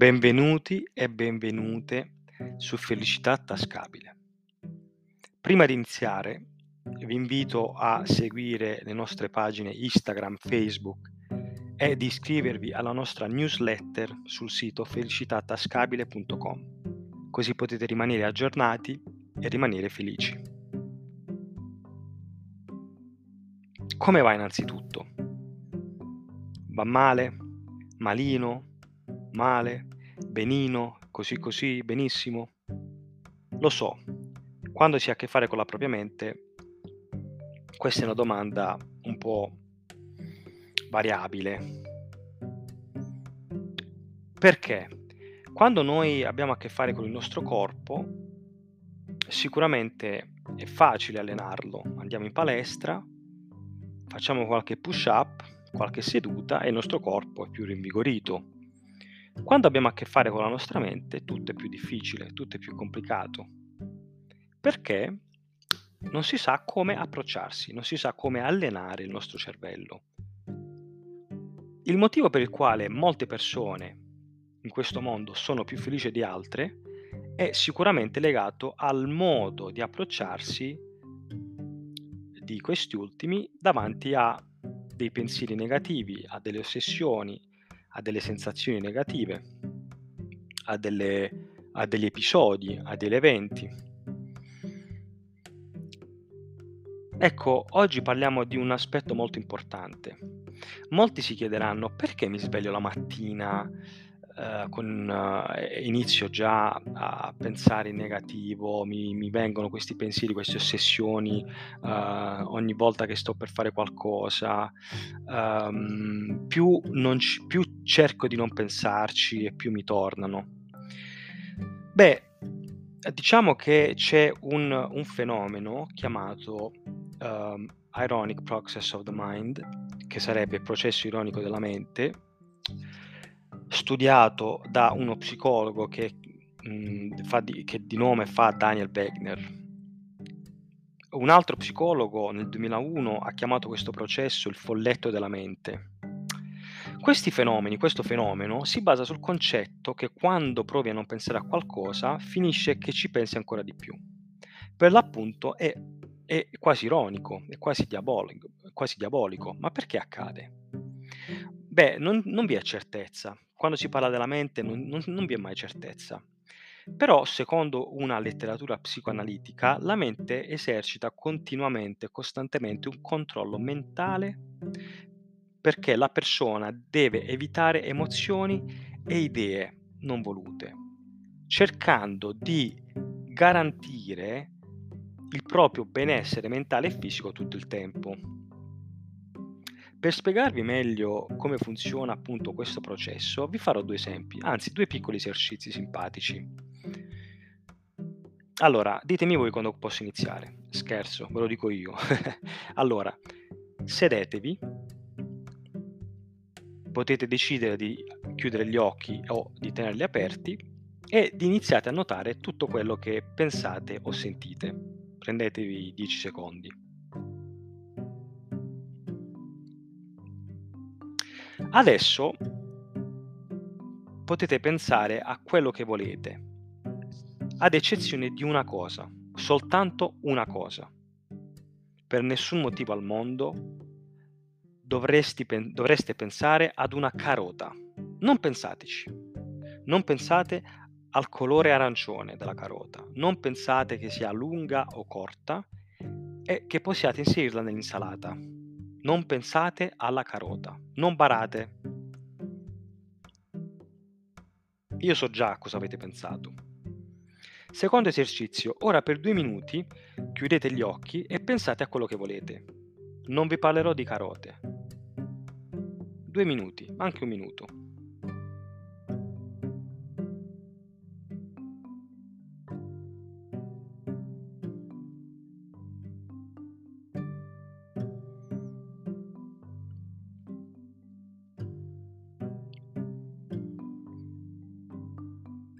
Benvenuti e benvenute su Felicità Tascabile. Prima di iniziare, vi invito a seguire le nostre pagine Instagram, Facebook e di iscrivervi alla nostra newsletter sul sito felicitattascabile.com, così potete rimanere aggiornati e rimanere felici. Come va innanzitutto? Va male? Malino? male, benino, così così, benissimo? Lo so, quando si ha a che fare con la propria mente, questa è una domanda un po' variabile. Perché? Quando noi abbiamo a che fare con il nostro corpo, sicuramente è facile allenarlo. Andiamo in palestra, facciamo qualche push up, qualche seduta e il nostro corpo è più rinvigorito quando abbiamo a che fare con la nostra mente tutto è più difficile, tutto è più complicato, perché non si sa come approcciarsi, non si sa come allenare il nostro cervello. Il motivo per il quale molte persone in questo mondo sono più felici di altre è sicuramente legato al modo di approcciarsi di questi ultimi davanti a dei pensieri negativi, a delle ossessioni, a delle sensazioni negative, a, delle, a degli episodi, a degli eventi. Ecco, oggi parliamo di un aspetto molto importante. Molti si chiederanno perché mi sveglio la mattina eh, con, eh, inizio già a pensare in negativo, mi, mi vengono questi pensieri, queste ossessioni eh, ogni volta che sto per fare qualcosa, ehm, più, c- più cerco di non pensarci e più mi tornano. Beh, diciamo che c'è un, un fenomeno chiamato um, ironic process of the mind, che sarebbe il processo ironico della mente, studiato da uno psicologo che, mh, di, che di nome fa Daniel Wegner. Un altro psicologo nel 2001 ha chiamato questo processo il folletto della mente. Questi fenomeni, questo fenomeno si basa sul concetto che quando provi a non pensare a qualcosa, finisce che ci pensi ancora di più. Per l'appunto è, è quasi ironico, è quasi diabolico, quasi diabolico. Ma perché accade? Beh, non, non vi è certezza, quando si parla della mente non, non, non vi è mai certezza. Però, secondo una letteratura psicoanalitica, la mente esercita continuamente, costantemente un controllo mentale perché la persona deve evitare emozioni e idee non volute, cercando di garantire il proprio benessere mentale e fisico tutto il tempo. Per spiegarvi meglio come funziona appunto questo processo, vi farò due esempi, anzi due piccoli esercizi simpatici. Allora, ditemi voi quando posso iniziare. Scherzo, ve lo dico io. allora, sedetevi, potete decidere di chiudere gli occhi o di tenerli aperti e di iniziare a notare tutto quello che pensate o sentite. Prendetevi 10 secondi. Adesso potete pensare a quello che volete, ad eccezione di una cosa, soltanto una cosa. Per nessun motivo al mondo dovresti, dovreste pensare ad una carota. Non pensateci. Non pensate al colore arancione della carota. Non pensate che sia lunga o corta e che possiate inserirla nell'insalata non pensate alla carota, non barate. Io so già cosa avete pensato. Secondo esercizio, ora per due minuti chiudete gli occhi e pensate a quello che volete. Non vi parlerò di carote. Due minuti, anche un minuto.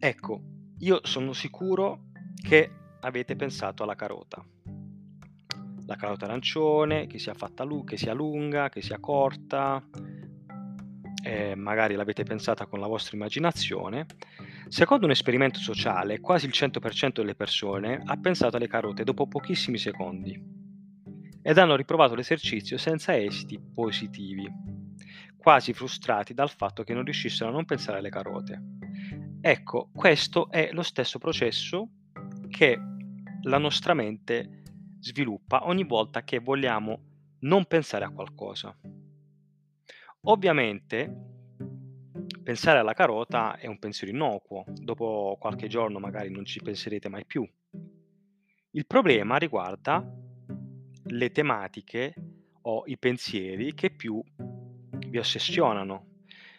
Ecco, io sono sicuro che avete pensato alla carota. La carota arancione, che sia fatta lu- che sia lunga, che sia corta, e magari l'avete pensata con la vostra immaginazione, secondo un esperimento sociale quasi il 100% delle persone ha pensato alle carote dopo pochissimi secondi ed hanno riprovato l'esercizio senza esiti positivi, quasi frustrati dal fatto che non riuscissero a non pensare alle carote. Ecco, questo è lo stesso processo che la nostra mente sviluppa ogni volta che vogliamo non pensare a qualcosa. Ovviamente pensare alla carota è un pensiero innocuo, dopo qualche giorno magari non ci penserete mai più. Il problema riguarda le tematiche o i pensieri che più vi ossessionano,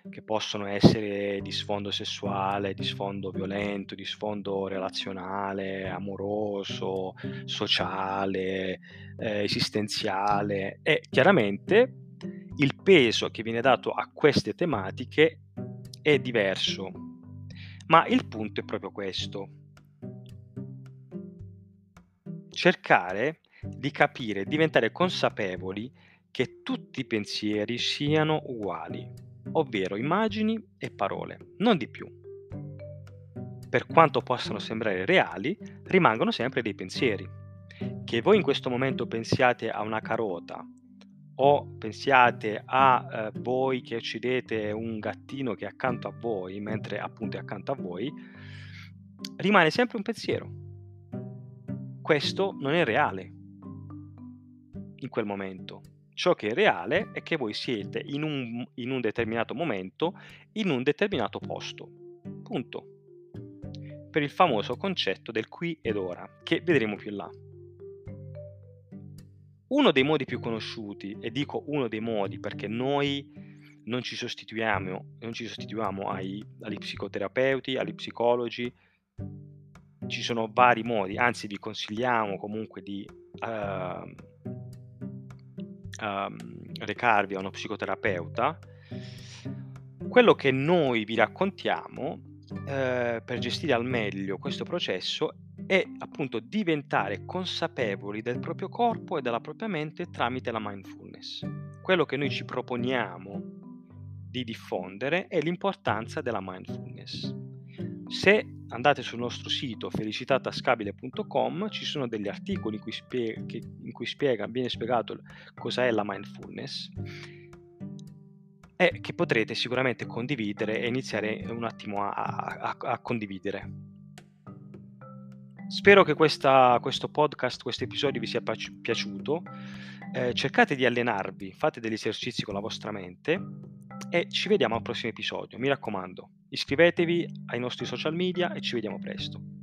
che possono essere di sfondo sessuale, di sfondo violento, di sfondo relazionale, amoroso, sociale, eh, esistenziale e chiaramente il peso che viene dato a queste tematiche è diverso. Ma il punto è proprio questo. Cercare di capire, diventare consapevoli che tutti i pensieri siano uguali, ovvero immagini e parole, non di più. Per quanto possano sembrare reali, rimangono sempre dei pensieri. Che voi in questo momento pensiate a una carota o pensiate a eh, voi che uccidete un gattino che è accanto a voi, mentre appunto è accanto a voi, rimane sempre un pensiero. Questo non è reale, in quel momento. Ciò che è reale è che voi siete in un, in un determinato momento, in un determinato posto. Punto. Per il famoso concetto del qui ed ora, che vedremo più là. Uno dei modi più conosciuti, e dico uno dei modi perché noi non ci sostituiamo, non ci sostituiamo ai, agli psicoterapeuti, agli psicologi, ci sono vari modi, anzi vi consigliamo comunque di uh, um, recarvi a uno psicoterapeuta, quello che noi vi raccontiamo eh, per gestire al meglio questo processo è appunto diventare consapevoli del proprio corpo e della propria mente tramite la mindfulness. Quello che noi ci proponiamo di diffondere è l'importanza della mindfulness. Se andate sul nostro sito felicitatascabile.com, ci sono degli articoli in cui, spie- che, in cui spiega, viene spiegato cosa è la mindfulness e che potrete sicuramente condividere e iniziare un attimo a, a, a condividere. Spero che questa, questo podcast, questo episodio vi sia piaciuto. Eh, cercate di allenarvi, fate degli esercizi con la vostra mente e ci vediamo al prossimo episodio. Mi raccomando, iscrivetevi ai nostri social media e ci vediamo presto.